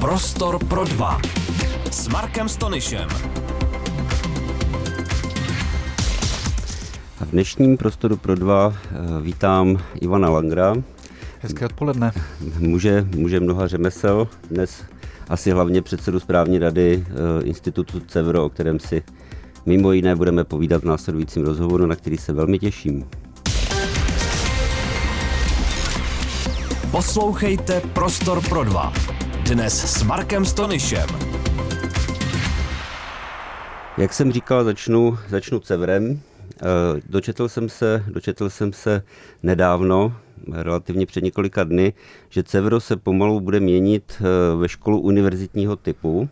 Prostor pro dva s Markem Stonyšem. V dnešním prostoru pro dva eh, vítám Ivana Langra. Hezké odpoledne. Muže, muže mnoha řemesel, dnes asi hlavně předsedu správní rady eh, Institutu Cevro, o kterém si mimo jiné budeme povídat v následujícím rozhovoru, na který se velmi těším. Poslouchejte Prostor pro dva. Dnes s Markem Stonyšem. Jak jsem říkal, začnu, začnu Cevrem. Eh, dočetl jsem se, dočetl jsem se nedávno, relativně před několika dny, že Cevro se pomalu bude měnit eh, ve školu univerzitního typu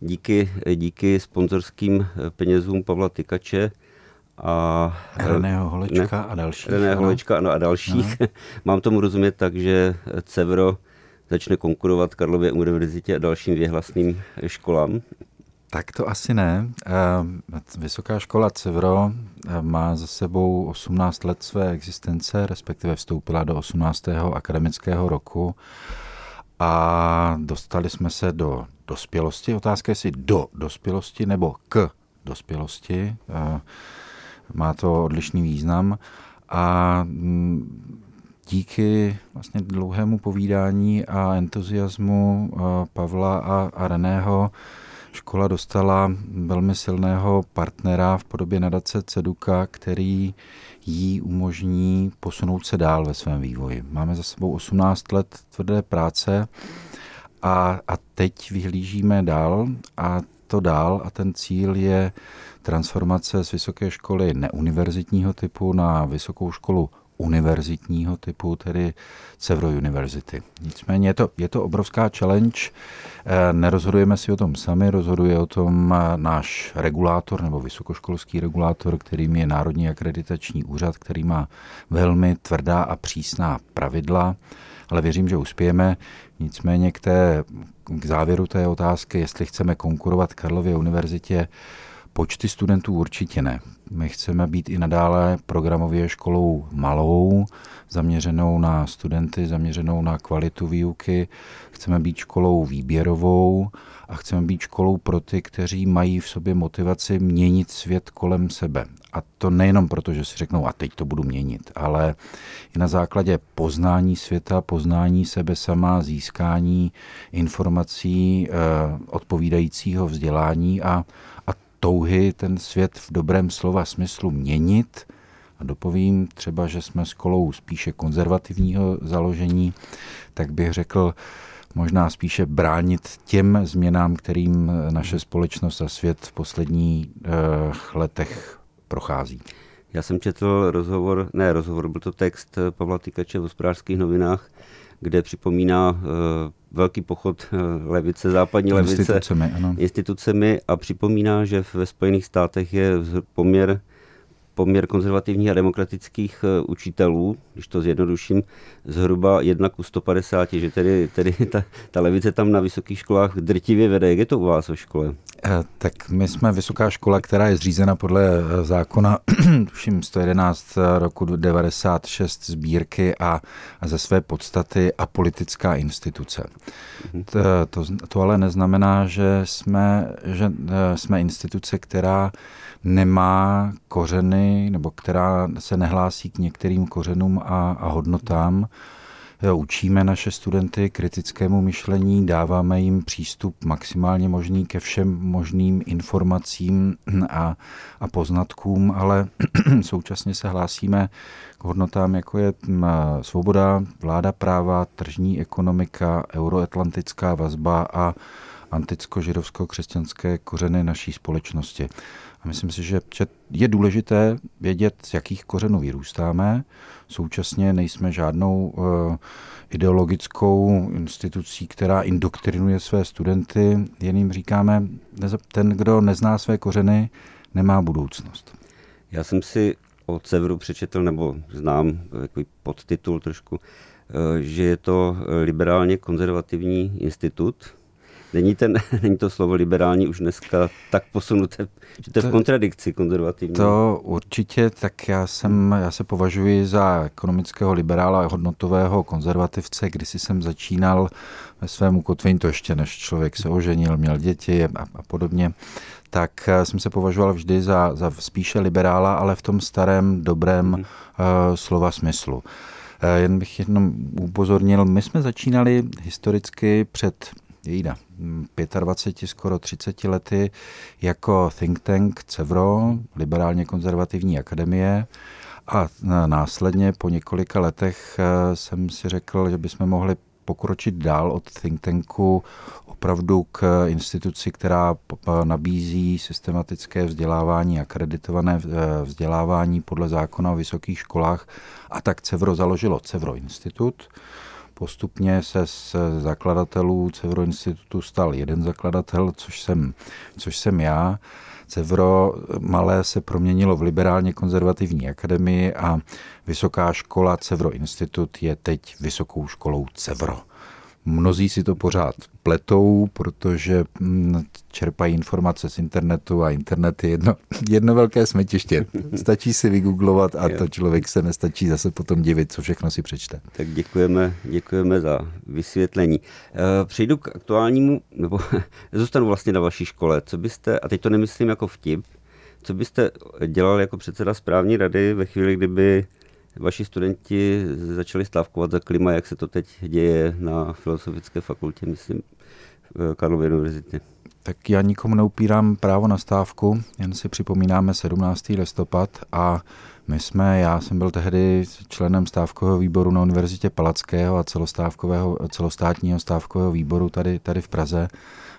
díky, díky sponzorským penězům Pavla Tykače a Reného Holečka ne, a dalších. René Holečka ano, a dalších. No. Mám tomu rozumět tak, že Cevro začne konkurovat Karlově univerzitě a dalším věhlasným školám? Tak to asi ne. Eh, Vysoká škola Cevro eh, má za sebou 18 let své existence, respektive vstoupila do 18. akademického roku a dostali jsme se do dospělosti. Otázka je, jestli do dospělosti nebo k dospělosti. Eh, má to odlišný význam a mm, díky vlastně dlouhému povídání a entuziasmu eh, Pavla a, Reného škola dostala velmi silného partnera v podobě nadace Ceduka, který jí umožní posunout se dál ve svém vývoji. Máme za sebou 18 let tvrdé práce a, a teď vyhlížíme dál a to dál a ten cíl je transformace z vysoké školy neuniverzitního typu na vysokou školu univerzitního typu, tedy Sevro University. Nicméně je to, je to obrovská challenge. Eh, nerozhodujeme si o tom sami, rozhoduje o tom eh, náš regulátor nebo vysokoškolský regulátor, kterým je Národní akreditační úřad, který má velmi tvrdá a přísná pravidla, ale věřím, že uspějeme. Nicméně k, té, k závěru té otázky, jestli chceme konkurovat Karlově univerzitě, Počty studentů určitě ne. My chceme být i nadále programově školou malou, zaměřenou na studenty, zaměřenou na kvalitu výuky. Chceme být školou výběrovou a chceme být školou pro ty, kteří mají v sobě motivaci měnit svět kolem sebe. A to nejenom proto, že si řeknou, a teď to budu měnit, ale i na základě poznání světa, poznání sebe sama, získání informací, eh, odpovídajícího vzdělání a, a touhy ten svět v dobrém slova smyslu měnit. A dopovím třeba, že jsme s kolou spíše konzervativního založení, tak bych řekl, možná spíše bránit těm změnám, kterým naše společnost a svět v posledních uh, letech prochází. Já jsem četl rozhovor, ne rozhovor, byl to text Pavla Tykače v hospodářských novinách, kde připomíná uh, velký pochod uh, levice, západní levice institucemi, ano. institucemi a připomíná, že ve Spojených státech je poměr poměr konzervativních a demokratických eh, učitelů, když to zjednoduším, zhruba 1 ku 150, že tedy, tedy ta, ta levice tam na vysokých školách drtivě vede. Jak je to u vás ve škole? Eh, tak my jsme vysoká škola, která je zřízena podle eh, zákona tuším 111 roku 96 sbírky a, a ze své podstaty a politická instituce. Mhm. To, to, to ale neznamená, že jsme, že jsme instituce, která nemá kořeny nebo která se nehlásí k některým kořenům a, a hodnotám. Učíme naše studenty kritickému myšlení, dáváme jim přístup maximálně možný ke všem možným informacím a, a poznatkům, ale současně se hlásíme k hodnotám, jako je svoboda, vláda práva, tržní ekonomika, euroatlantická vazba a anticko-židovsko-křesťanské kořeny naší společnosti. A myslím si, že je důležité vědět, z jakých kořenů vyrůstáme. Současně nejsme žádnou uh, ideologickou institucí, která indoktrinuje své studenty. Jen jim říkáme, ten, kdo nezná své kořeny, nemá budoucnost. Já jsem si o Cevru přečetl, nebo znám takový podtitul trošku, eh, že je to liberálně konzervativní institut, Není, ten, není to slovo liberální už dneska tak posunuté, že to je v kontradikci konzervativní? To určitě, tak já, jsem, já se považuji za ekonomického liberála a hodnotového konzervativce. Když jsem začínal ve svém ukotvení, to ještě než člověk se oženil, měl děti a, a podobně, tak eh, jsem se považoval vždy za, za spíše liberála, ale v tom starém, dobrém mm. uh, slova smyslu. Uh, jen bych jenom upozornil, my jsme začínali historicky před jejda, 25, skoro 30 lety jako think tank CEVRO, liberálně konzervativní akademie, a následně po několika letech jsem si řekl, že bychom mohli pokročit dál od think tanku opravdu k instituci, která nabízí systematické vzdělávání, akreditované eh, vzdělávání podle zákona o vysokých školách. A tak CEVRO založilo CEVRO Institut. Postupně se z zakladatelů CEVRO Institutu stal jeden zakladatel, což jsem, což jsem já. Cevro malé se proměnilo v liberálně konzervativní akademii a vysoká škola Cevro Institut je teď vysokou školou Cevro. Mnozí si to pořád pletou, protože mm, čerpají informace z internetu a internet je jedno, jedno velké smetiště. Stačí si vygooglovat a to člověk se nestačí zase potom divit, co všechno si přečte. Tak děkujeme, děkujeme za vysvětlení. Eh, přejdu k aktuálnímu, nebo zůstanu vlastně na vaší škole. Co byste, a teď to nemyslím jako vtip, co byste dělal jako předseda správní rady ve chvíli, kdyby vaši studenti začali stávkovat za klima, jak se to teď děje na Filozofické fakultě, myslím, v Karlově univerzitě. Tak já nikomu neupírám právo na stávku, jen si připomínáme 17. listopad a my jsme, já jsem byl tehdy členem stávkového výboru na Univerzitě Palackého a celostávkového, celostátního stávkového výboru tady, tady v Praze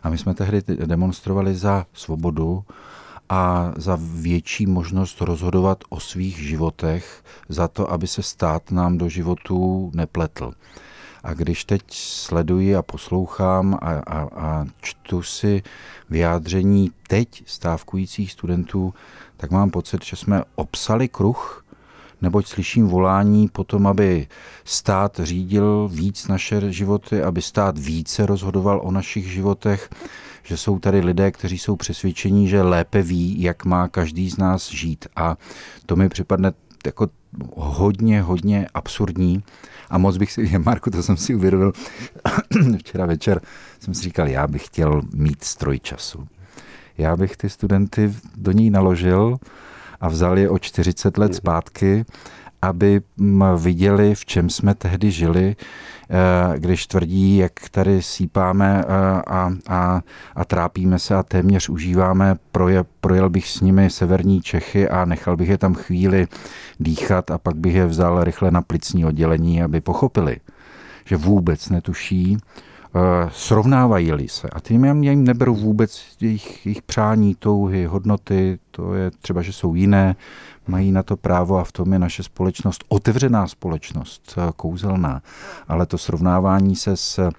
a my jsme tehdy demonstrovali za svobodu a za větší možnost rozhodovat o svých životech, za to, aby se stát nám do životů nepletl. A když teď sleduji a poslouchám a, a, a čtu si vyjádření teď stávkujících studentů, tak mám pocit, že jsme obsali kruh, neboť slyším volání potom, aby stát řídil víc naše životy, aby stát více rozhodoval o našich životech, že jsou tady lidé, kteří jsou přesvědčení, že lépe ví, jak má každý z nás žít. A to mi připadne jako hodně, hodně absurdní. A moc bych si, Marku, to jsem si uvědomil, včera večer jsem si říkal, já bych chtěl mít stroj času. Já bych ty studenty do ní naložil a vzal je o 40 let zpátky, aby viděli, v čem jsme tehdy žili, Eh, když tvrdí, jak tady sípáme eh, a, a, a trápíme se a téměř užíváme, proje, projel bych s nimi severní Čechy a nechal bych je tam chvíli dýchat a pak bych je vzal rychle na plicní oddělení, aby pochopili, že vůbec netuší, eh, srovnávají-li se. A tím já jim neberu vůbec jejich, jejich přání, touhy, hodnoty, to je třeba, že jsou jiné, mají na to právo a v tom je naše společnost otevřená společnost, eh, kouzelná. Ale to srovnávání se s,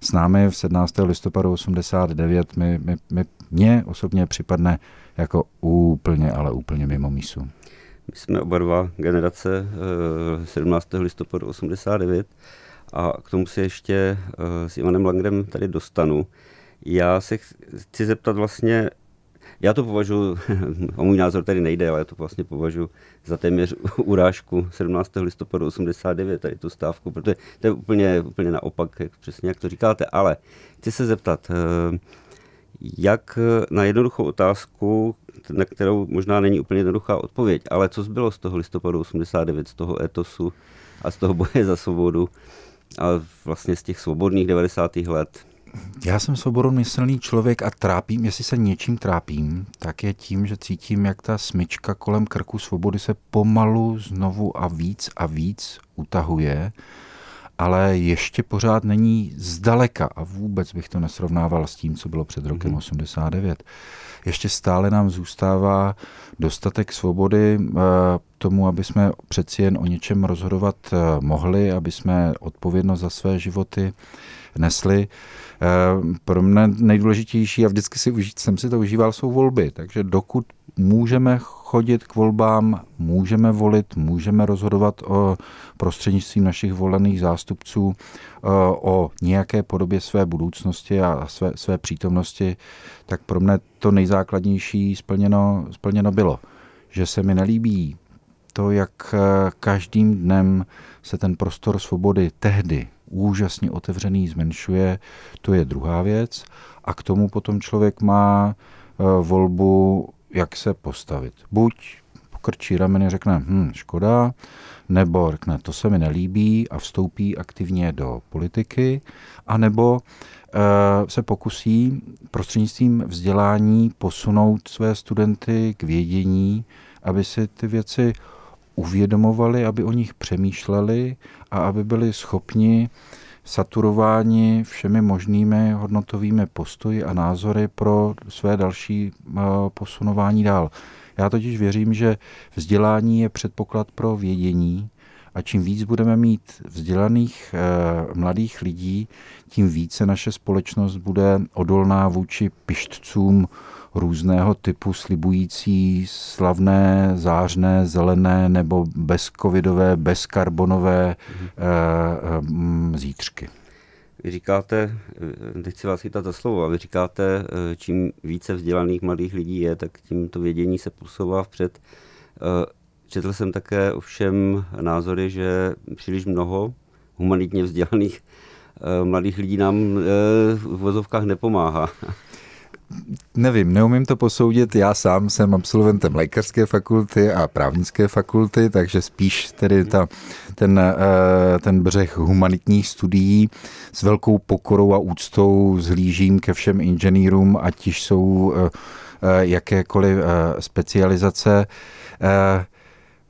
s námi v 17. listopadu 89 mi, mi, mi, mě osobně připadne jako úplně, ale úplně mimo mísu. My jsme oba dva generace 17. Eh, listopadu 89 a k tomu se ještě eh, s Ivanem Langrem tady dostanu. Já se chci zeptat vlastně, já to považuji, o můj názor tady nejde, ale já to vlastně považuji za téměř urážku 17. listopadu 89, tady tu stávku, protože to je úplně, úplně naopak, jak, přesně jak to říkáte. Ale chci se zeptat, eh, jak na jednoduchou otázku, na kterou možná není úplně jednoduchá odpověď, ale co zbylo z toho listopadu 89, z toho etosu a z toho boje za svobodu a vlastně z těch svobodných 90. let? Já jsem svobodomyslný člověk a trápím, jestli se něčím trápím, tak je tím, že cítím, jak ta smyčka kolem krku svobody se pomalu znovu a víc a víc utahuje, ale ještě pořád není zdaleka a vůbec bych to nesrovnával s tím, co bylo před rokem mm-hmm. 89. Ještě stále nám zůstává dostatek svobody eh, tomu, aby jsme přeci jen o něčem rozhodovat eh, mohli, aby jsme odpovědnost za své životy nesli. Eh, pro mě nejdůležitější a vždycky si, jsem si to užíval, jsou volby. Takže dokud můžeme chodit k volbám, můžeme volit, můžeme rozhodovat o prostřednictvím našich volených zástupců eh, o nějaké podobě své budoucnosti a své, své přítomnosti, tak pro mě to nejzákladnější splněno, splněno bylo. Že se mi nelíbí to, jak eh, každým dnem se ten prostor svobody tehdy úžasně otevřený zmenšuje, to je druhá věc. A k tomu potom člověk má eh, volbu, jak se postavit. Buď pokrčí rameny, řekne, hm, škoda, nebo řekne, to se mi nelíbí a vstoupí aktivně do politiky, anebo e, se pokusí prostřednictvím vzdělání posunout své studenty k vědění, aby si ty věci uvědomovali, aby o nich přemýšleli a aby byli schopni saturováni všemi možnými hodnotovými postoji a názory pro své další eh, posunování dál. Já totiž věřím, že vzdělání je předpoklad pro vědění a čím víc budeme mít vzdělaných eh, mladých lidí, tím více naše společnost bude odolná vůči pištcům různého typu slibující slavné, zářné, zelené nebo bezcovidové, bezkarbonové mm. e, zítřky. Vy říkáte, eh, teď si vás chytat za slovo, a vy říkáte, čím více vzdělaných mladých lidí je, tak tím to vědění se posouvá vpřed. Četl jsem také ovšem názory, že příliš mnoho humanitně vzdělaných mladých lidí nám v vozovkách nepomáhá. Nevím, neumím to posoudit. Já sám jsem absolventem lékařské fakulty a právnické fakulty, takže spíš tedy ta, ten, eh, ten břeh humanitních studií s velkou pokorou a úctou zhlížím ke všem inženýrům, ať již jsou eh, eh, jakékoliv specializace.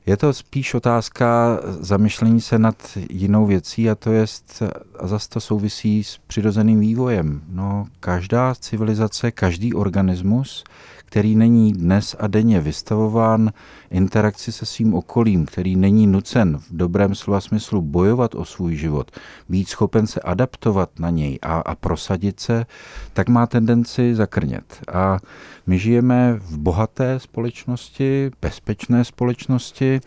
Je to spíš otázka zamyšlení se nad jinou věcí a to je, a zase to souvisí s přirozeným vývojem. No, každá civilizace, každý organismus který není dnes a denně vystavován interakci se svým okolím, který není nucen v dobrém slova smyslu bojovat o svůj život, být schopen se adaptovat na něj a, a prosadit se, tak má tendenci zakrnět. A my žijeme v bohaté společnosti, bezpečné společnosti,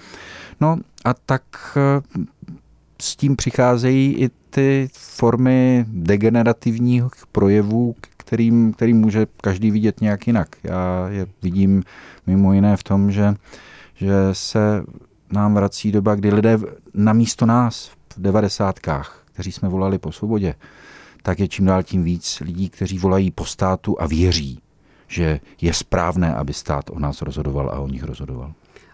no a tak eh, s tím přicházejí i ty formy degenerativních projevů, kterým, kterým může každý vidět nějak jinak. Já je vidím mimo jiné v tom, že, že se nám vrací doba, kdy lidé na místo nás v devadesátkách, kteří jsme volali po svobodě, tak je čím dál tím víc lidí, kteří volají po státu a věří, že je správné, aby stát o nás rozhodoval a o nich rozhodoval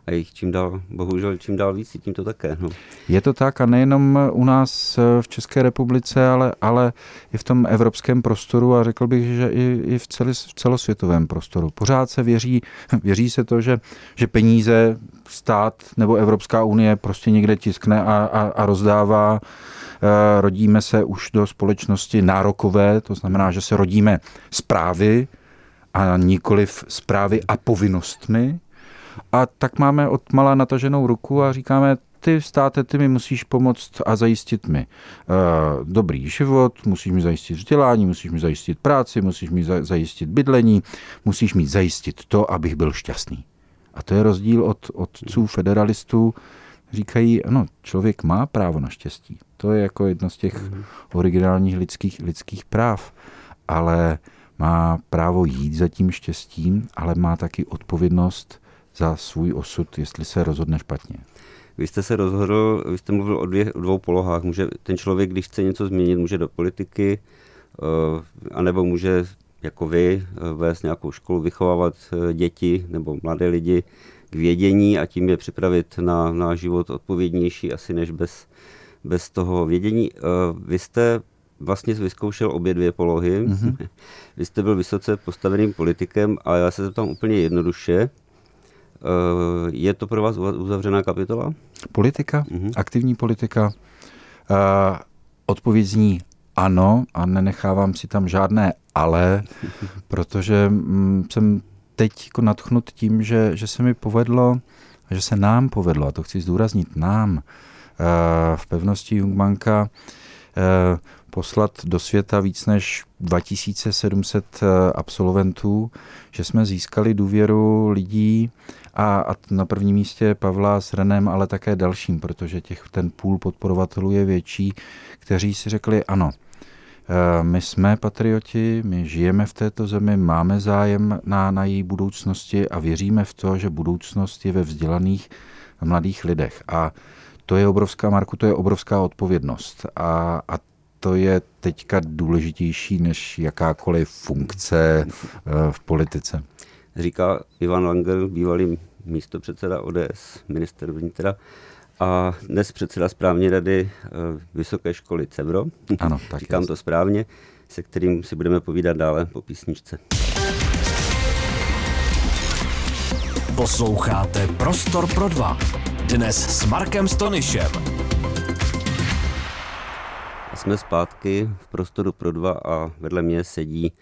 a jich čím dál, bohužel čím dál víc, tím to také. No. Je to tak a nejenom u nás eh, v České republice, ale, ale i v tom evropském prostoru a řekl bych, že i, i v, celi, v celosvětovém prostoru. Pořád se věří, věří se to, že, že peníze stát nebo Evropská unie prostě někde tiskne a, a, a rozdává eh, rodíme se už do společnosti nárokové, to znamená, že se rodíme zprávy a nikoliv zprávy a povinnostmi, a tak máme od malá nataženou ruku a říkáme, ty státe, ty mi musíš pomoct a zajistit mi uh, dobrý život, musíš mi zajistit vzdělání, musíš mi zajistit práci, musíš mi zajistit bydlení, musíš mi zajistit to, abych byl šťastný. A to je rozdíl od otců federalistů, říkají, ano, člověk má právo na štěstí. To je jako jedno z těch mhm. originálních lidských, lidských práv. Ale má právo jít za tím štěstím, ale má taky odpovědnost za svůj osud, jestli se rozhodne špatně. Vy jste se rozhodl, vy jste mluvil o, dvě, o dvou polohách. Může ten člověk, když chce něco změnit, může do politiky, uh, anebo může jako vy eh, vést nějakou školu, vychovávat eh, děti nebo mladé lidi k vědění a tím je připravit na, na život odpovědnější asi než bez, bez toho vědění. Vy jste vlastně vyzkoušel obě dvě polohy. Mm-hmm. Vy jste byl vysoce postaveným politikem a já se zeptám úplně jednoduše. Eh, je to pro vás uzavřená kapitola? Politika, uh-huh. aktivní politika. Uh, odpověď zní ano a nenechávám si tam žádné ale, protože mm, jsem teď jako nadchnut tím, že, že se mi povedlo, že se nám povedlo, a to chci zdůraznit, nám uh, v pevnosti Jungmanka poslat do světa víc než 2700 absolventů, že jsme získali důvěru lidí a, a na prvním místě Pavla s Renem, ale také dalším, protože těch, ten půl podporovatelů je větší, kteří si řekli ano, Eh, my jsme patrioti, my žijeme v této zemi, máme zájem na, na její budoucnosti a věříme v to, že budoucnost je ve vzdělaných mladých lidech. A to je obrovská, Marku, to je obrovská odpovědnost. A, a to je teďka důležitější než jakákoliv funkce eh, v politice. Říká Ivan Langer, bývalý místopředseda ODS, minister vnitra, a dnes předseda správní rady eh, Vysoké školy Cevro. Ano, tak Říkám jest. to správně, se kterým si budeme povídat dále po písničce. Posloucháte Prostor pro dva. Dnes s Markem Stonyšem. A jsme zpátky v Prostoru pro dva a vedle mě sedí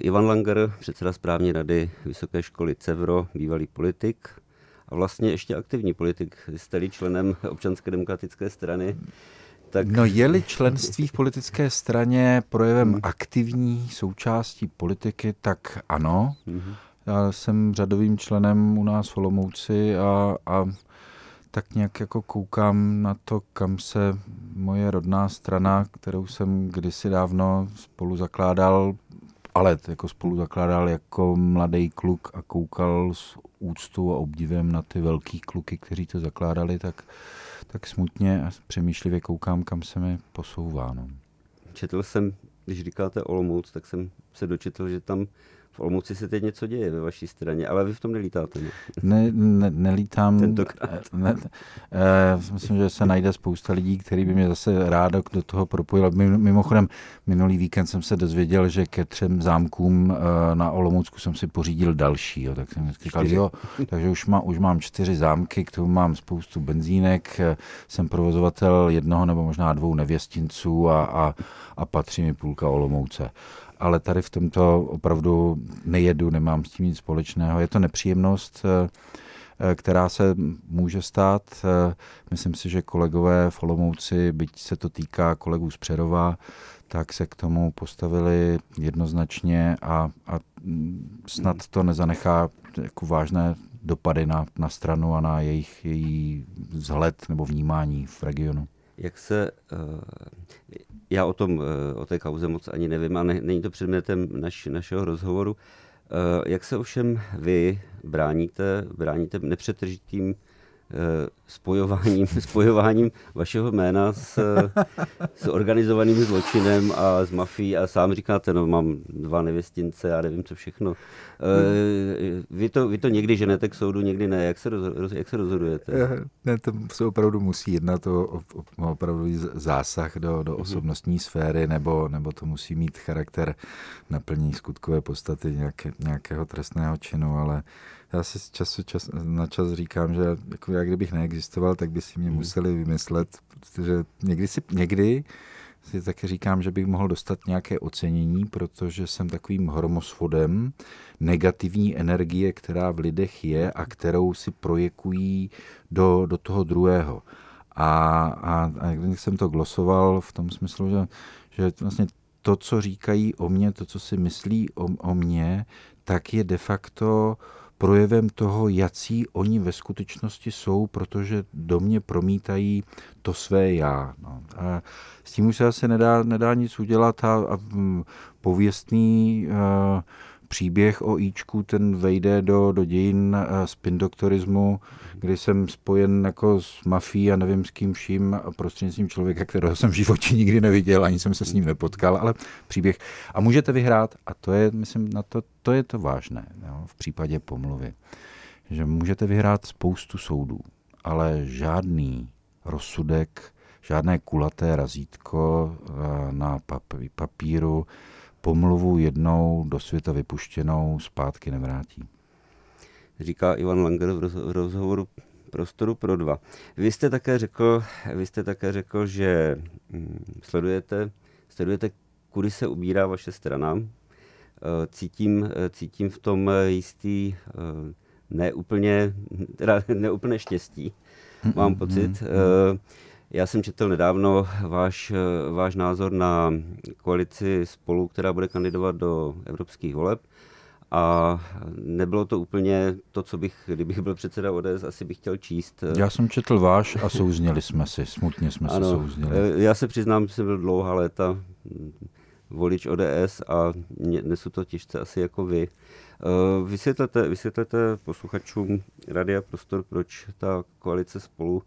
Ivan Langer, předseda správní rady Vysoké školy Cevro, bývalý politik, a vlastně ještě aktivní politik. Jste členem občanské demokratické strany. Tak... No je-li členství v politické straně projevem hmm. aktivní součástí politiky, tak ano. Hmm. Já jsem řadovým členem u nás v Olomouci a, a tak nějak jako koukám na to, kam se moje rodná strana, kterou jsem kdysi dávno spolu zakládal, ale jako spolu zakládal jako mladý kluk a koukal s úctou a obdivem na ty velký kluky, kteří to zakládali, tak, tak smutně a přemýšlivě koukám, kam se mi posouvá. No. Četl jsem, když říkáte Olomouc, tak jsem se dočetl, že tam v Olomouci se teď něco děje ve vaší straně, ale vy v tom nelítáte. Ne, ne, ne nelítám. Tentokrát. Eh, ne, eh, myslím, že se najde spousta lidí, který by mě zase rádo do toho propojil. Mimochodem, minulý víkend jsem se dozvěděl, že ke třem zámkům eh, na Olomoucku jsem si pořídil další. Jo, tak jsem říkal, jo, takže už, má, už mám čtyři zámky, k tomu mám spoustu benzínek, jsem provozovatel jednoho nebo možná dvou nevěstinců a, a, a patří mi půlka Olomouce ale tady v tomto opravdu nejedu, nemám s tím nic společného. Je to nepříjemnost, eh, eh, která se může stát. Eh, myslím si, že kolegové v Olomouci, byť se to týká kolegů z Přerova, tak se k tomu postavili jednoznačně a, a snad to nezanechá jako vážné dopady na, na stranu a na jejich její vzhled nebo vnímání v regionu. Jak se, já o tom, eh, o té kauze moc ani nevím a ne, není to předmětem naš, našeho rozhovoru. Eh, jak se ovšem vy bráníte, bráníte nepřetržitým Eh, spojováním, spojováním vašeho jména s, s organizovaným zločinem a s mafií a sám říkáte, no mám dva nevěstince a nevím co všechno. Eh, vy to, vy to někdy ženete k soudu, někdy ne. Jak se, roz, jak se rozhodujete? Eh, ne, to se opravdu musí jednat o, o, o opravdu zásah do, do mhm. osobnostní sféry, nebo, nebo to musí mít charakter naplnění skutkové podstaty nějaké, nějakého trestného činu, ale já si z času čas, na čas říkám, že jako já kdybych neexistoval, tak by si mě hmm. museli vymyslet, protože někdy si, někdy si také říkám, že bych mohl dostat nějaké ocenění, protože jsem takovým hromosvodem negativní energie, která v lidech je a kterou si projekují do, do toho druhého. A, a, a jak jsem to glosoval v tom smyslu, že, že vlastně to, co říkají o mně, to, co si myslí o, o mně, tak je de facto projevem toho, jací oni ve skutečnosti jsou, protože do mě promítají to své já. No. A s tím už se asi nedá, nedá nic udělat a, a pověstný uh, příběh o Ičku, ten vejde do, do dějin uh, spindoktorismu, kdy jsem spojen jako s mafií a nevím s kým vším prostřednictvím člověka, kterého jsem v životě nikdy neviděl, ani jsem se s ním nepotkal, ale příběh. A můžete vyhrát a to je, myslím, na to, to je to vážné jo, v případě pomluvy, že můžete vyhrát spoustu soudů, ale žádný rozsudek, žádné kulaté razítko eh, na papíru pomluvu jednou do světa vypuštěnou zpátky nevrátí říká Ivan Langer v rozhovoru prostoru pro dva. Vy jste také řekl, vy jste také řekl že hm, sledujete, sledujete, kudy se ubírá vaše strana. Eh, cítím, eh, cítím v tom jistý eh, neúplně, teda neúplně štěstí, mám pocit. Já jsem četl nedávno váš, váš názor na koalici spolu, která bude kandidovat do evropských voleb. A nebylo to úplně to, co bych, kdybych byl předseda ODS, asi bych chtěl číst. Já jsem četl váš a souzněli jsme si, smutně jsme ano, se souzněli. Já se přiznám, že jsem byl dlouhá léta volič ODS a nesu to těžce asi jako vy. Vysvětlete, vysvětlete posluchačům Radia Prostor, proč ta koalice spolu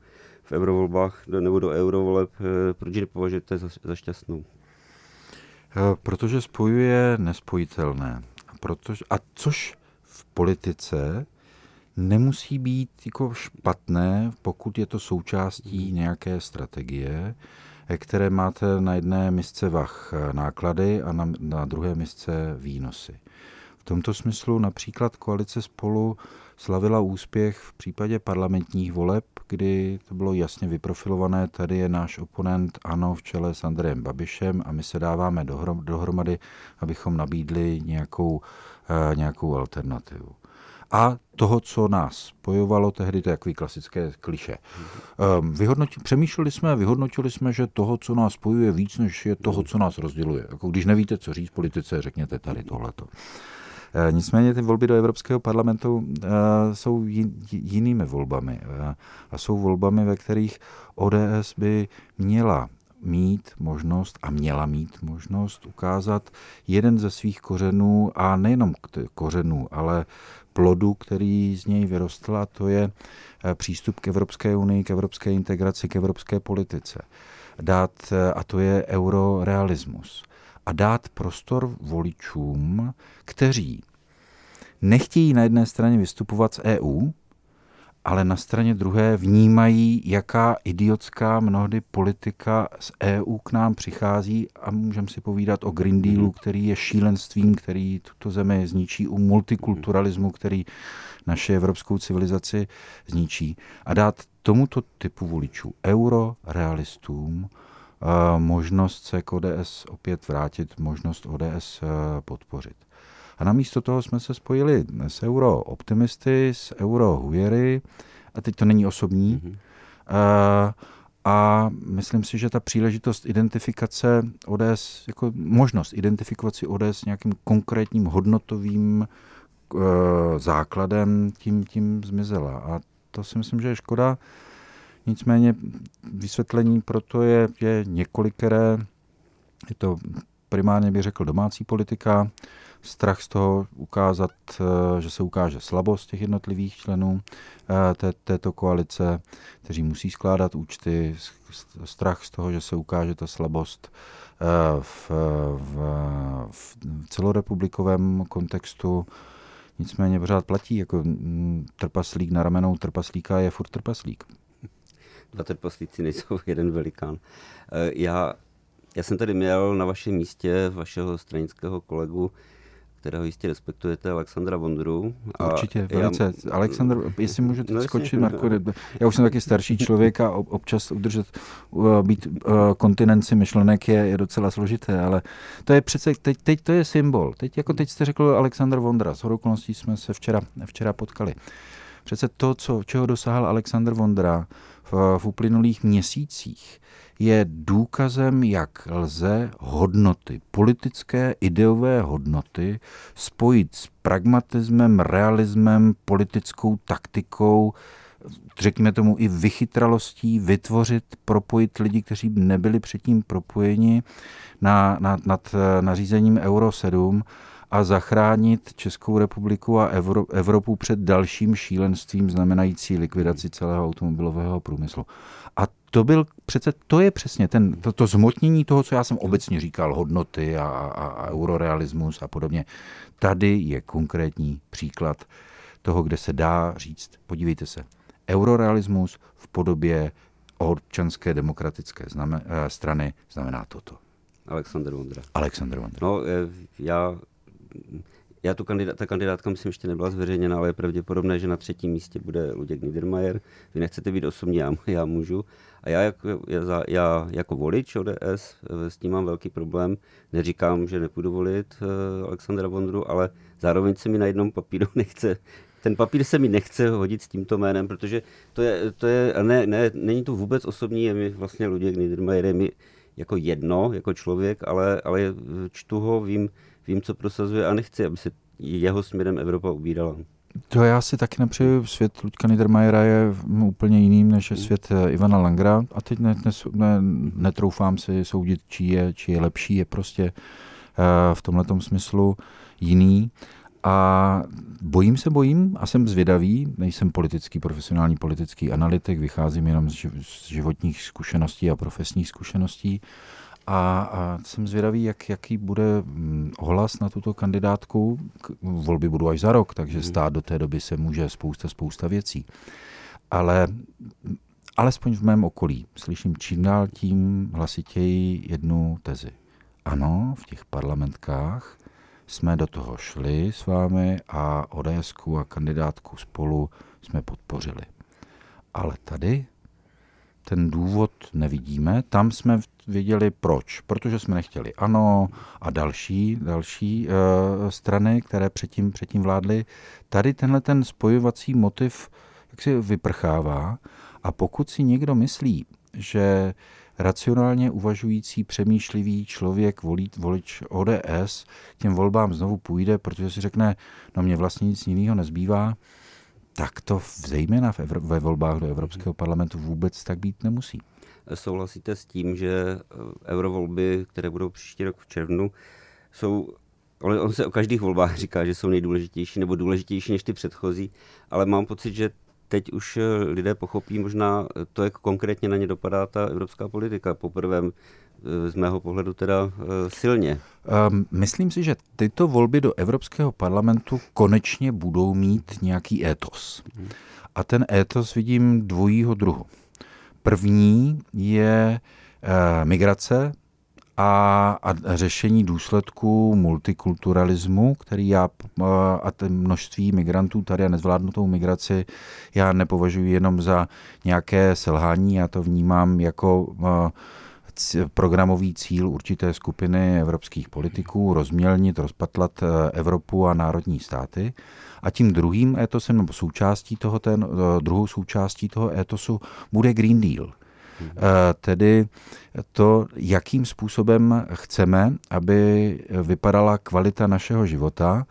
v eurovolbách nebo do eurovoleb, eh, proč ji nepovažujete za, za šťastnou? Eh, protože spojuje nespojitelné. Protože, a což v politice nemusí být jako špatné, pokud je to součástí nějaké strategie, eh, které máte na jedné misce vach náklady a na, na druhé misce výnosy. V tomto smyslu například koalice spolu slavila úspěch v případě parlamentních voleb, kdy to bylo jasně vyprofilované, tady je náš oponent ANO v čele s Andrejem Babišem a my se dáváme dohromady, abychom nabídli nějakou, uh, nějakou alternativu. A toho, co nás spojovalo tehdy, to je takový klasické kliše. Vyhodnoti, přemýšleli jsme, vyhodnotili jsme, že toho, co nás spojuje víc, než je toho, co nás rozděluje. Jako když nevíte, co říct politice, řekněte tady tohleto. Eh, nicméně ty volby do Evropského parlamentu eh, jsou jinými volbami eh, a jsou volbami, ve kterých ODS by měla mít možnost a měla mít možnost ukázat jeden ze svých kořenů a nejenom kořenů, ale plodu, který z něj vyrostl a to je přístup k Evropské unii, k evropské integraci, k evropské politice. Dát, a to je eurorealismus a dát prostor voličům, kteří nechtějí na jedné straně vystupovat z EU, ale na straně druhé vnímají, jaká idiotská mnohdy politika z EU k nám přichází a můžeme si povídat o Green Dealu, mhm. který je šílenstvím, který tuto zemi zničí, u multikulturalismu, který naše evropskou civilizaci zničí a dát tomuto typu voličů, eurorealistům, možnost se k ODS opět vrátit, možnost ODS eh, podpořit. A namísto toho jsme se spojili s euro-optimisty, s euro-hujery, a teď to není osobní, mm-hmm. a, a myslím si, že ta příležitost identifikace ODS, jako možnost identifikovat si ODS nějakým konkrétním hodnotovým uh, základem, tím, tím zmizela. A to si myslím, že je škoda. Nicméně vysvětlení proto je, je několikeré. Je to primárně bych řekl domácí politika, strach z toho ukázat, eh, že se ukáže slabost těch jednotlivých členů eh, té, této koalice, kteří musí skládat účty, strach z toho, že se ukáže ta slabost eh, v, v, v celorepublikovém kontextu. Nicméně pořád platí, jako mm, trpaslík na ramenou trpaslíka je furt trpaslík dva trpaslíci nejsou jeden velikán. Eh, já, já jsem tady měl na vašem místě vašeho stranického kolegu, kterého jistě respektujete, Alexandra Vondru. A Určitě, velice. Já... Aleksandr, jestli můžu no, skočit, Marko, já už jsem taky starší člověk a občas udržet, uh, být uh, kontinenci myšlenek je, je docela složité, ale to je přece, teď, teď to je symbol. Teď, jako teď jste řekl Aleksandr Vondra, s okolností jsme se včera, včera potkali. Přece to, co, čeho dosáhl Aleksandr Vondra, v, v uplynulých měsících je důkazem, jak lze hodnoty, politické ideové hodnoty spojit s pragmatismem, realismem, politickou taktikou, řekněme tomu i vychytralostí, vytvořit, propojit lidi, kteří nebyli předtím propojeni na, na, nad nařízením Euro 7 a zachránit Českou republiku a Evropu před dalším šílenstvím znamenající likvidaci celého automobilového průmyslu. A to byl přece, to je přesně ten, to, to zmotnění toho, co já jsem obecně říkal, hodnoty a, a, a eurorealismus a podobně. Tady je konkrétní příklad toho, kde se dá říct, podívejte se, eurorealismus v podobě občanské demokratické znamen, eh, strany znamená toto. Aleksandr Vondra. Aleksandr Vondra. No, eh, já já tu kandidát, ta kandidátka myslím ještě nebyla zveřejněna, ale je pravděpodobné, že na třetím místě bude Luděk Niedermayer. Vy nechcete být osobní, já, já můžu. A já jako, já, já jako volič ODS eh, s tím mám velký problém. Neříkám, že nepůjdu volit uh, Alexandra Vondru, ale zároveň se mi na jednom papíru nechce ten papír se mi nechce hodit s tímto jménem, protože to je, to je ne, ne, není to vůbec osobní, je mi vlastně Luděk Niedermayer je mi jako jedno, jako člověk, ale, ale čtu ho, vím, vím, co prosazuje a nechci, aby se jeho směrem Evropa ubírala. To já si taky nepřeju. Svět Luďka Niedermayera je úplně jiným než je hmm. svět eh, Ivana Langra. A teď ne, ne, ne, netroufám si soudit, či je, či je lepší. Je prostě uh, v tomhle smyslu jiný. A bojím se, bojím a jsem zvědavý, nejsem politický, profesionální politický analytik, vycházím jenom z životních zkušeností a profesních zkušeností. A, a jsem zvědavý, jak, jaký bude mm, ohlas na tuto kandidátku. Volby budou až za rok, takže mhm. stát do té doby se může spousta, spousta věcí. Ale alespoň v mém okolí slyším čím dál tím hlasitěji jednu tezi. Ano, v těch parlamentkách jsme do toho šli s vámi a ods a kandidátku spolu jsme podpořili. Ale tady ten důvod nevidíme. Tam jsme věděli proč. Protože jsme nechtěli ANO a další, další uh, strany, které předtím, předtím vládly. Tady tenhle ten spojovací motiv jak si vyprchává a pokud si někdo myslí, že racionálně uvažující, přemýšlivý člověk, volí, volič ODS, těm volbám znovu půjde, protože si řekne, no mě vlastně nic jiného nezbývá, tak to zejména v Evro- ve volbách do Evropského parlamentu vůbec tak být nemusí. Souhlasíte s tím, že eh, eurovolby, které budou příští rok v červnu, jsou ale on se o každých volbách říká, že jsou nejdůležitější nebo důležitější než ty předchozí, ale mám pocit, že teď už eh, lidé pochopí možná to, jak konkrétně na ně dopadá ta evropská politika. Poprvé eh, z mého pohledu teda silně. Um, myslím si, že tyto volby do Evropského parlamentu konečně budou mít nějaký étos. A ten étos vidím dvojího druhu. První je e, migrace a, a řešení důsledků multikulturalismu, který já e, a ten množství migrantů tady a nezvládnutou migraci já nepovažuji jenom za nějaké selhání, já to vnímám jako programový cíl určité skupiny evropských politiků rozmělnit, rozpatlat Evropu a národní státy. A tím druhým etosem, nebo součástí toho, ten, eh, druhou součástí toho etosu bude Green Deal. Hmm. Tedy to, jakým způsobem chceme, aby vypadala kvalita našeho života,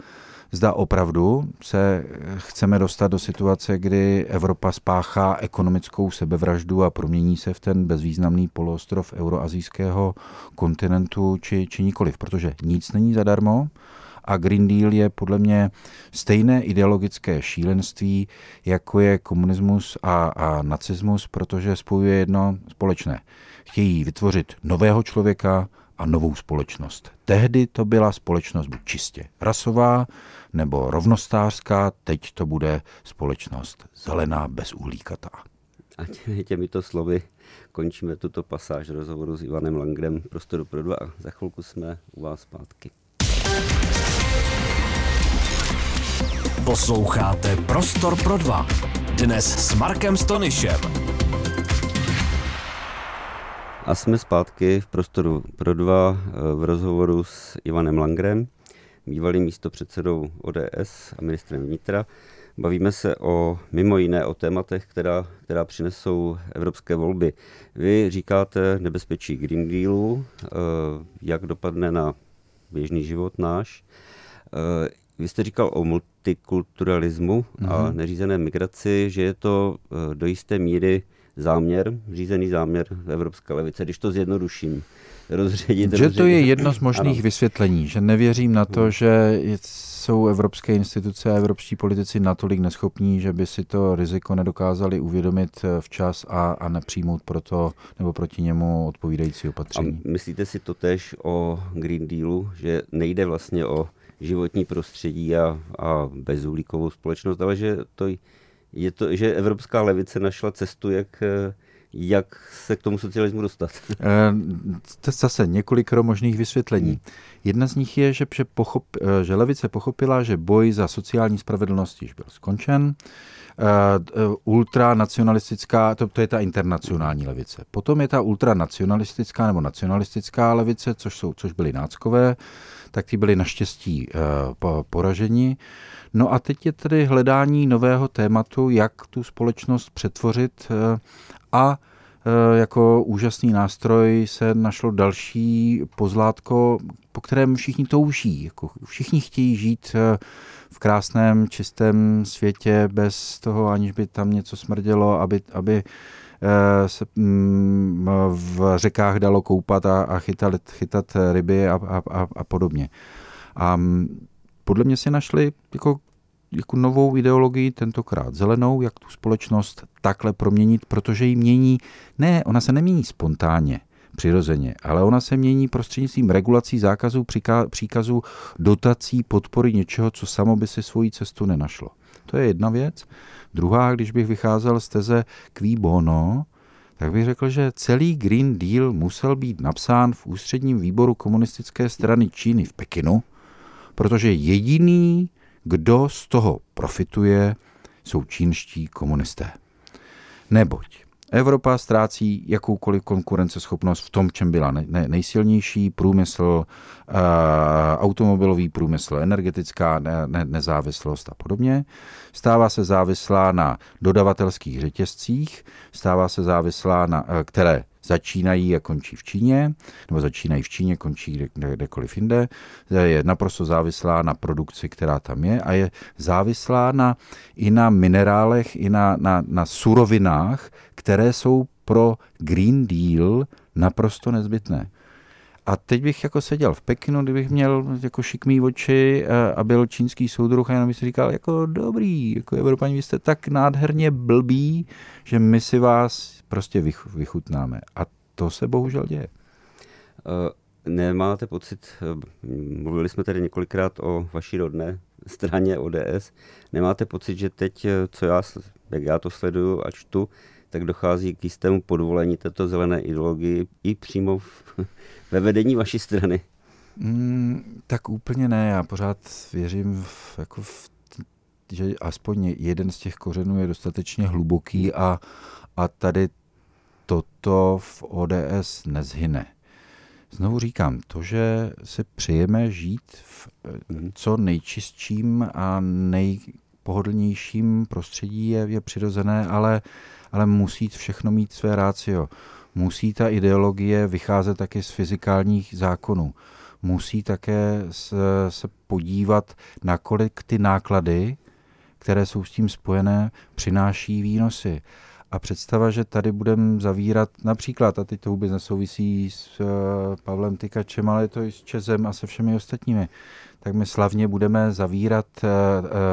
zda opravdu se chceme dostat do situace, kdy Evropa spáchá ekonomickou sebevraždu a promění se v ten bezvýznamný poloostrov euroazijského kontinentu, či, či nikoliv, protože nic není zadarmo a Green Deal je podle mě stejné ideologické šílenství, jako je komunismus a, a nacismus, protože spojuje jedno společné. Chtějí vytvořit nového člověka a novou společnost. Tehdy to byla společnost buď čistě rasová nebo rovnostářská, teď to bude společnost zelená, bezuhlíkatá. A těmito slovy končíme tuto pasáž rozhovoru s Ivanem Langrem Prostoru pro dva a za chvilku jsme u vás zpátky. Posloucháte Prostor pro dva. Dnes s Markem Stonyšem. A jsme zpátky v Prostoru pro dva eh, v rozhovoru s Ivanem Langrem, bývalým místopředsedou ODS a ministrem vnitra. Bavíme se o mimo jiné o tématech, která, která přinesou evropské volby. Vy říkáte nebezpečí Green Dealu, eh, jak dopadne na běžný život náš. Eh, vy jste říkal o multikulturalismu a mhm. neřízené migraci, že je to do jisté míry záměr, řízený záměr Evropské levice, když to zjednoduším. Rozředit, že to je jedno z možných ano. vysvětlení, že nevěřím na to, hmm. že jsou evropské instituce a evropští politici natolik neschopní, že by si to riziko nedokázali uvědomit včas a, a nepřijmout proto nebo proti němu odpovídající opatření. A myslíte si to tež o Green Dealu, že nejde vlastně o životní prostředí a, a bezuhlíkovou společnost, ale že, to je to, že evropská levice našla cestu, jak, jak se k tomu socialismu dostat. Eh, to je zase několik možných vysvětlení. Hmm. Jedna z nich je, že, pochop, eh, že levice pochopila, že boj za sociální spravedlnost již byl skončen ultranacionalistická, to, to je ta internacionální levice. Potom je ta ultranacionalistická nebo nacionalistická levice, což, jsou, což byly náckové, tak ty byly naštěstí uh, poraženi. No a teď je tedy hledání nového tématu, jak tu společnost přetvořit uh, a jako úžasný nástroj se našlo další pozlátko, po kterém všichni touží. Jako všichni chtějí žít v krásném, čistém světě bez toho, aniž by tam něco smrdělo, aby, aby eh, se mm, v řekách dalo koupat a, a chytat, chytat ryby a, a, a podobně. A mm, podle mě si našli jako, jako novou ideologii, tentokrát zelenou, jak tu společnost takhle proměnit, protože ji mění, ne, ona se nemění spontánně, přirozeně, ale ona se mění prostřednictvím regulací, zákazů, příkazů, dotací, podpory něčeho, co samo by si svoji cestu nenašlo. To je jedna věc. Druhá, když bych vycházel z teze qui bono, tak bych řekl, že celý Green Deal musel být napsán v ústředním výboru komunistické strany Číny v Pekinu, protože jediný, kdo z toho profituje, jsou čínští komunisté. Neboť Evropa ztrácí jakoukoliv konkurenceschopnost v tom, čem byla nejsilnější, průmysl, eh, automobilový průmysl, energetická nezávislost a podobně. Stává se závislá na dodavatelských řetězcích, stává se závislá na, eh, které začínají a končí v Číně, nebo začínají v Číně, končí kde, kdekoliv jinde, je naprosto závislá na produkci, která tam je a je závislá na, i na minerálech, i na, na, na surovinách, které jsou pro Green Deal naprosto nezbytné. A teď bych jako seděl v Pekinu, kdybych měl jako šikmý oči eh, a byl čínský soudruh a jenom bych si říkal, jako dobrý, jako Evropani, vy jste tak nádherně blbí, že my si vás prostě vychutnáme. A to se bohužel děje. Uh, nemáte pocit, eh, mluvili jsme tady několikrát o vaší rodné straně ODS, nemáte pocit, že teď, co já, jak já to sleduju a čtu, tak dochází k jistému podvolení této zelené ideologii i přímo v, ve vedení vaší strany? Mm, tak úplně ne, já pořád věřím v, jako v, že aspoň jeden z těch kořenů je dostatečně hluboký a, a tady toto v ODS nezhyne. Znovu říkám, to, že se přejeme žít v mhm. co nejčistším a nejpohodlnějším prostředí je, je přirozené, ale, ale musí všechno mít své rácio musí ta ideologie vycházet taky z fyzikálních zákonů. Musí také se, se podívat, nakolik ty náklady, které jsou s tím spojené, přináší výnosy. A představa, že tady budeme zavírat například, a teď to vůbec nesouvisí s uh, Pavlem Tykačem, ale je to i s Čezem a se všemi ostatními, tak my slavně budeme zavírat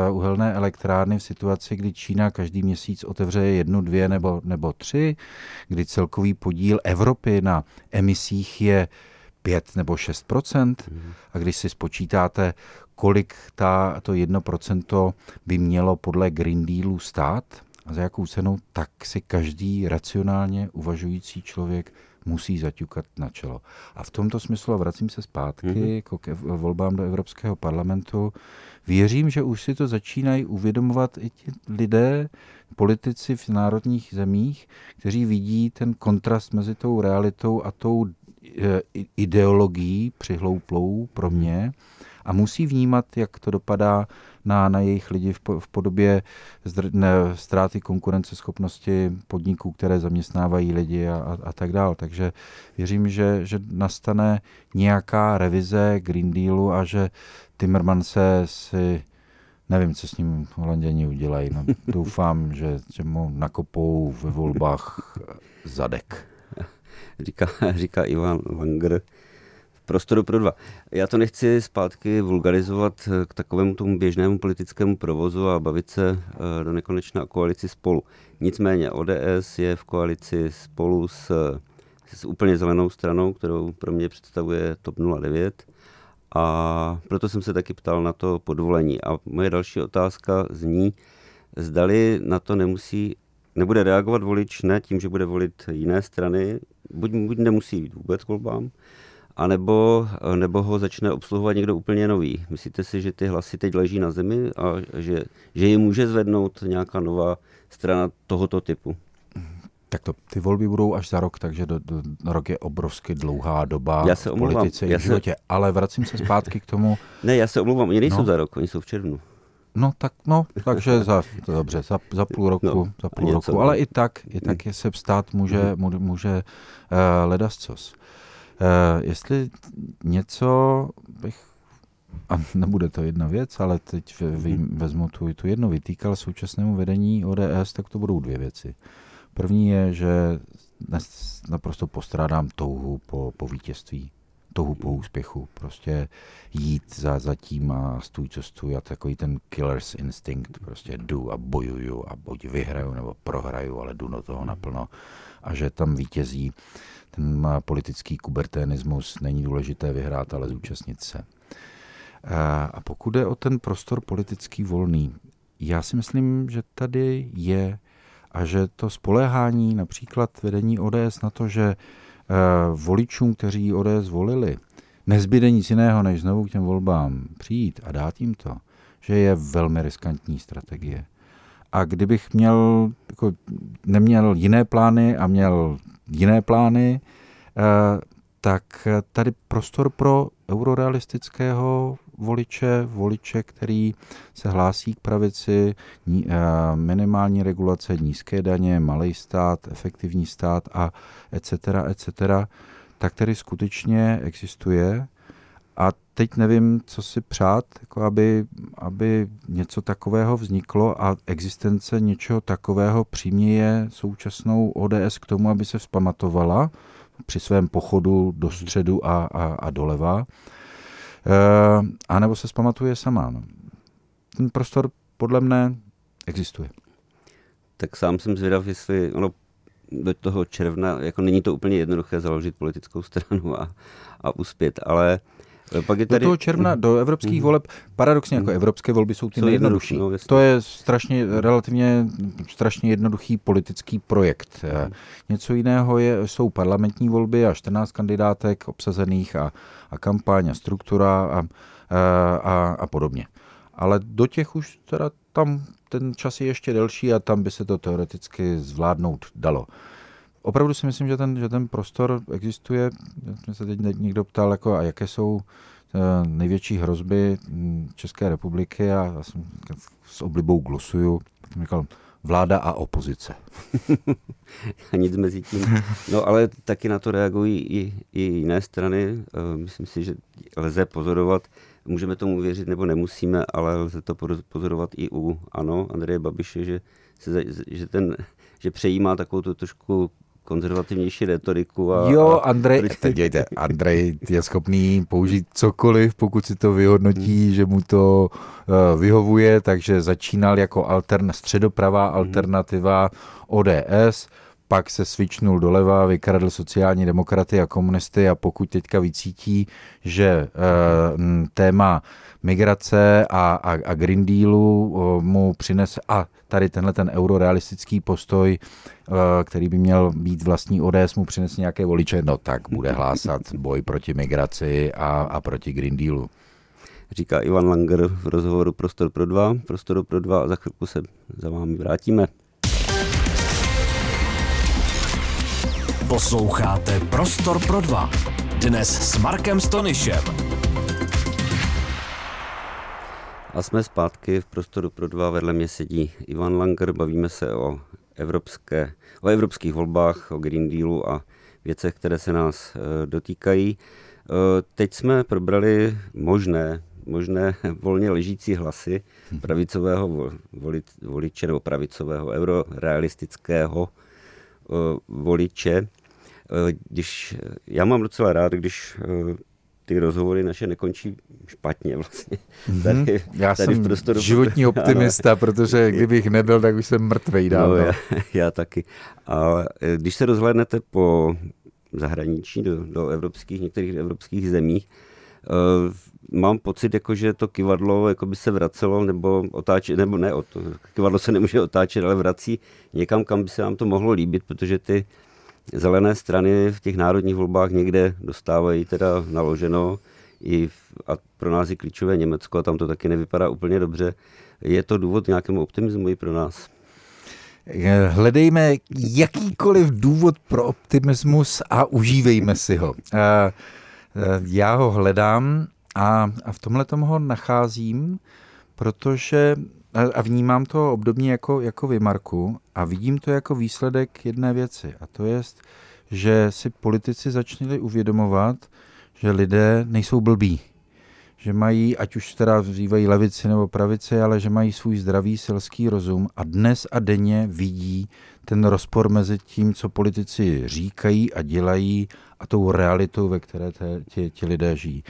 uh, uhelné elektrárny v situaci, kdy Čína každý měsíc otevře jednu, dvě nebo, nebo tři, kdy celkový podíl Evropy na emisích je 5 nebo 6 mm. A když si spočítáte, kolik ta, to 1% by mělo podle Green Dealu stát a za jakou cenou, tak si každý racionálně uvažující člověk musí zaťukat na čelo. A v tomto smyslu, a vracím se zpátky mm-hmm. jako ke volbám do Evropského parlamentu, věřím, že už si to začínají uvědomovat i ti lidé, politici v národních zemích, kteří vidí ten kontrast mezi tou realitou a tou e, ideologií přihlouplou pro mě a musí vnímat, jak to dopadá na, na jejich lidi v, v podobě zdr, ne, ztráty konkurenceschopnosti podniků, které zaměstnávají lidi a, a, a tak dále. Takže věřím, že, že nastane nějaká revize Green Dealu a že Timmerman se si Nevím, co s ním holanděni udělají. No, doufám, že, že mu nakopou ve volbách zadek. Říká, říká Ivan Langer, prostoru pro dva. Já to nechci zpátky vulgarizovat k takovému tomu běžnému politickému provozu a bavit se eh, do nekonečna o koalici spolu. Nicméně ODS je v koalici spolu s, s úplně zelenou stranou, kterou pro mě představuje TOP 09 a proto jsem se taky ptal na to podvolení. A moje další otázka zní, zdali na to nemusí, nebude reagovat volič ne tím, že bude volit jiné strany, buď, buď nemusí jít vůbec k volbám, anebo, nebo ho začne obsluhovat někdo úplně nový. Myslíte si, že ty hlasy teď leží na zemi a že, že je může zvednout nějaká nová strana tohoto typu? Tak to, ty volby budou až za rok, takže do, do, rok je obrovsky dlouhá doba já se v politice já v životě. Se... Ale vracím se zpátky k tomu. Ne, já se omlouvám, oni nejsou no. za rok, oni jsou v červnu. No tak no, takže za, to dobře, za, za půl roku, no, za půl roku, no. ale i tak, i tak je se vstát může, může, může uh, ledascos. Uh, jestli něco bych, a nebude to jedna věc, ale teď vím, vezmu tu, tu jednu. Vytýkal současnému vedení ODS, tak to budou dvě věci. První je, že naprosto postrádám touhu po, po vítězství touhu po úspěchu, prostě jít za, za tím a stůj, co stůj a takový ten killer's instinct, prostě jdu a bojuju a buď vyhraju nebo prohraju, ale jdu do toho naplno. A že tam vítězí ten politický kuberténismus, není důležité vyhrát, ale zúčastnit se. A pokud jde o ten prostor politický volný, já si myslím, že tady je a že to spoléhání například vedení ODS na to, že Eh, voličům, kteří ODS volili, nezbyde nic jiného, než znovu k těm volbám přijít a dát jim to, že je velmi riskantní strategie. A kdybych měl, jako, neměl jiné plány a měl jiné plány, eh, tak tady prostor pro eurorealistického voliče, voliče, který se hlásí k pravici, eh, minimální regulace, nízké daně, malý stát, efektivní stát a etc., etc., tak tady skutečně existuje. A teď nevím, co si přát, jako aby, aby něco takového vzniklo a existence něčeho takového přímě současnou ODS k tomu, aby se vzpamatovala při svém pochodu do středu a, a, a doleva. Eh, a nebo se zpamatuje sama. No. Ten prostor podle mne existuje. Tak sám jsem zvědav, jestli ono do toho června, jako není to úplně jednoduché založit politickou stranu a, a uspět, ale pak je tady... Do toho června, do evropských mm. voleb, paradoxně jako mm. evropské volby jsou ty jsou nejjednodušší. No, to je strašně, relativně strašně jednoduchý politický projekt. Mm. Něco jiného je, jsou parlamentní volby a 14 kandidátek obsazených a, a kampaň a struktura a, a, a, a podobně. Ale do těch už teda tam ten čas je ještě delší a tam by se to teoreticky zvládnout dalo opravdu si myslím, že ten, že ten prostor existuje. Mě se teď někdo ptal, jako, a jaké jsou eh, největší hrozby hm, České republiky a já jsem s oblibou glosuju. Jsem říkal, vláda a opozice. a nic mezi tím. No ale taky na to reagují i, i jiné strany. Eh, myslím si, že lze pozorovat, můžeme tomu věřit nebo nemusíme, ale lze to pozorovat i u, ano, Andreje Babiše, že, se, že, ten, že přejímá takovou tu trošku konzervativnější retoriku. A, jo, Andrej, teď dějte, Andrej je schopný použít cokoliv, pokud si to vyhodnotí, hmm. že mu to uh, vyhovuje, takže začínal jako altern, středopravá hmm. alternativa ODS, pak se svičnul doleva, vykradl sociální demokraty a komunisty a pokud teďka vycítí, že uh, téma migrace a, a, a Green Dealu uh, mu přinese a tady tenhle ten eurorealistický postoj, uh, který by měl být vlastní ODS, mu přinese nějaké voliče, no tak bude hlásat boj proti migraci a, a proti Green Dealu. Říká Ivan Langer v rozhovoru Prostor pro dva. Prostor pro dva a za chvilku se za vámi vrátíme. Posloucháte Prostor pro dva. Dnes s Markem Stonyšem. A jsme zpátky v Prostoru pro dva. Vedle mě sedí Ivan Langer. Bavíme se o, evropské, o evropských volbách, o Green Dealu a věcech, které se nás e, dotýkají. E, teď jsme probrali možné, možné volně ležící hlasy pravicového voliče nebo pravicového eurorealistického Eh, voliče. Eh, když, já mám docela rád, když eh, ty rozhovory naše nekončí špatně vlastně. Mhm. Tady, já tady jsem v prostoru... životní optimista, ano. protože kdybych nebyl, tak už jsem mrtvej dávno. No, já, já taky. A když se rozhlédnete po zahraničí do, do evropských, některých evropských zemích, uh, mám pocit, jako, že to kivadlo jako by se vracelo, nebo otáčet, nebo ne, to, kivadlo se nemůže otáčet, ale vrací někam, kam by se nám to mohlo líbit, protože ty, zelené strany v těch národních volbách někde dostávají teda naloženo i v, a pro nás je klíčové Německo a tam to taky nevypadá úplně dobře. Je to důvod nějakému optimismu i pro nás? Hledejme jakýkoliv důvod pro optimismus a užívejme si ho. Já ho hledám a, v tomhle tomu ho nacházím, protože a vnímám to obdobně jako, jako vy, Marku, a vidím to jako výsledek jedné věci. A to je, že si politici začali uvědomovat, že lidé nejsou blbí. Že mají, ať už teda vzývají levici nebo pravici, ale že mají svůj zdravý selský rozum a dnes a denně vidí ten rozpor mezi tím, co politici říkají a dělají a tou realitou, ve které ti, ti lidé žijí.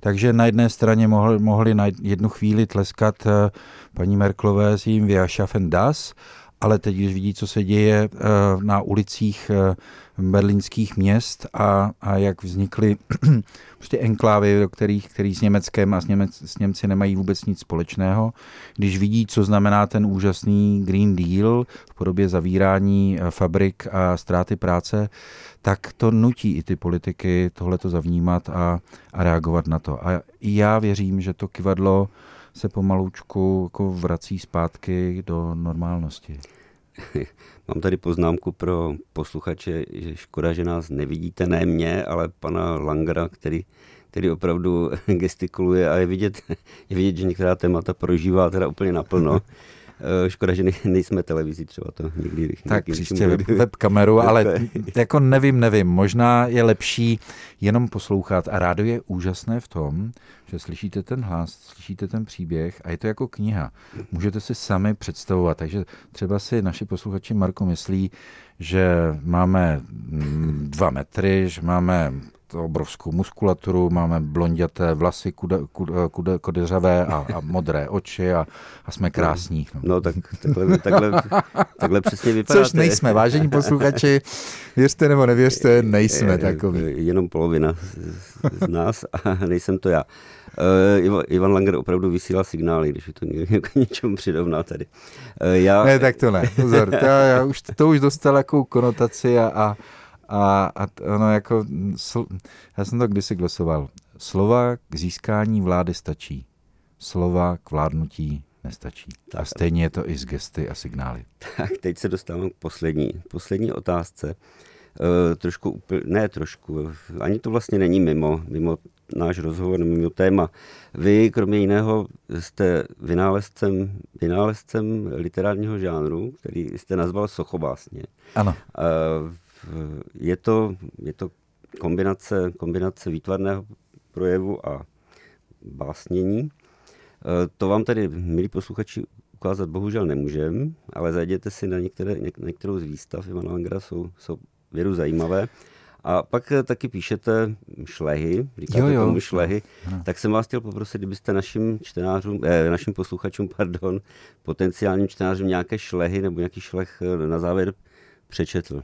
Takže na jedné straně mohli, mohli na jednu chvíli tleskat eh, paní Merklové s jím Wir schaffen das, ale teď, když vidí, co se děje eh, na ulicích eh, berlínských měst a, a jak vznikly prostě enklávy, do kterých, který s Německem a s, Němec, s Němci nemají vůbec nic společného. Když vidí, co znamená ten úžasný Green Deal v podobě zavírání fabrik a ztráty práce, tak to nutí i ty politiky tohleto zavnímat a, a reagovat na to. A já věřím, že to kivadlo se pomalučku jako vrací zpátky do normálnosti. Mám tady poznámku pro posluchače, že škoda, že nás nevidíte, ne mě, ale pana Langera, který, který opravdu gestikuluje a je vidět, je vidět, že některá témata prožívá teda úplně naplno. Eh, škoda, že nejsme televizi třeba to někdy. Tak příště web, web kameru, ale jako nevím, nevím. Možná je lepší jenom poslouchat a rádio je úžasné v tom, že slyšíte ten hlas, slyšíte ten příběh a je to jako kniha. Můžete si sami představovat, takže třeba si naši posluchači Marko myslí, že máme mm, dva metry, že máme obrovskou muskulaturu, máme blonděté vlasy, kude, kude, kude, kodeřavé a, a modré oči a, a jsme krásní. No, no tak takhle, takhle, takhle přesně vypadá. Což nejsme, vážení posluchači, věřte nebo nevěřte, nejsme takový. Jenom polovina z nás a nejsem to já. Uh, Ivan Langer opravdu vysílá signály, když je to k něčemu přidovná tady. Uh, já... Ne, tak to ne, pozor, to, já už, to už dostal jakou konotaci a, a a, a ono jako, sl, já jsem to kdysi glosoval. Slova k získání vlády stačí. Slova k vládnutí nestačí. Tak. A stejně je to i s gesty a signály. Tak teď se dostávám k poslední, poslední otázce. Uh, trošku, ne trošku, ani to vlastně není mimo, mimo náš rozhovor, mimo téma. Vy, kromě jiného, jste vynálezcem, vynálezcem literárního žánru, který jste nazval sochobásně. Ano. Uh, je to, je to kombinace, kombinace výtvarného projevu a básnění. E, to vám tady, milí posluchači, ukázat bohužel nemůžem, ale zajděte si na některé, některou z výstav Ivana Langera, jsou, jsou věru zajímavé. A pak taky píšete šlehy, říkáte jo, jo. tomu šlehy, no. tak jsem vás chtěl poprosit, kdybyste našim čtenářům, eh, našim posluchačům, pardon, potenciálním čtenářům nějaké šlehy nebo nějaký šleh eh, na závěr přečetl.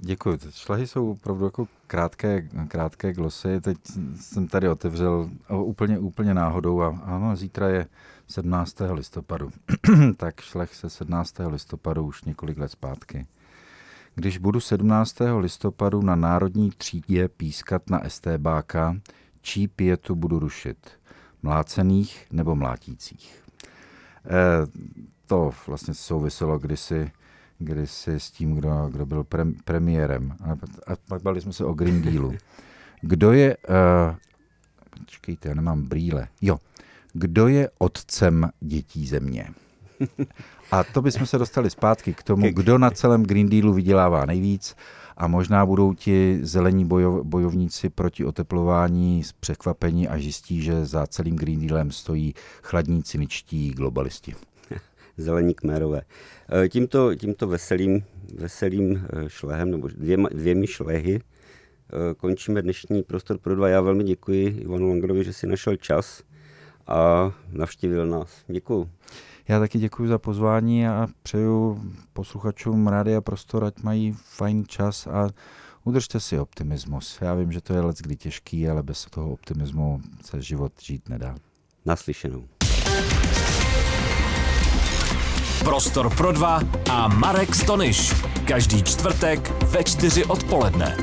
Děkuji. Šlahy jsou opravdu jako krátké, krátké glosy. Teď jsem tady otevřel úplně, úplně náhodou a ano, zítra je 17. listopadu. tak šlech se 17. listopadu už několik let zpátky. Když budu 17. listopadu na národní třídě pískat na STBáka, čí pětu budu rušit? Mlácených nebo mlátících? E, to vlastně souviselo kdysi kdysi s tím, kdo, kdo byl pre, premiérem. A, a pak bavili jsme se o Green Dealu. Kdo je, uh, počkejte, já nemám brýle. Jo, kdo je otcem dětí země? A to bychom se dostali zpátky k tomu, kdo na celém Green Dealu vydělává nejvíc a možná budou ti zelení bojov, bojovníci proti oteplování z překvapení a zjistí, že za celým Green Dealem stojí chladníci ničtí globalisti zelení kmérové. E, tímto, tímto veselým, veselým e, šlehem, nebo dvěma, dvěmi šlehy, e, končíme dnešní prostor pro dva. Já velmi děkuji Ivanu Langerovi, že si našel čas a navštívil nás. Děkuji. Já taky děkuji za pozvání a přeju posluchačům Rádia Prostor, ať mají fajn čas a udržte si optimismus. Já vím, že to je let kdy těžký, ale bez toho optimismu se život žít nedá. Naslyšenou. Prostor pro dva a Marek Stonyš. Každý čtvrtek ve čtyři odpoledne.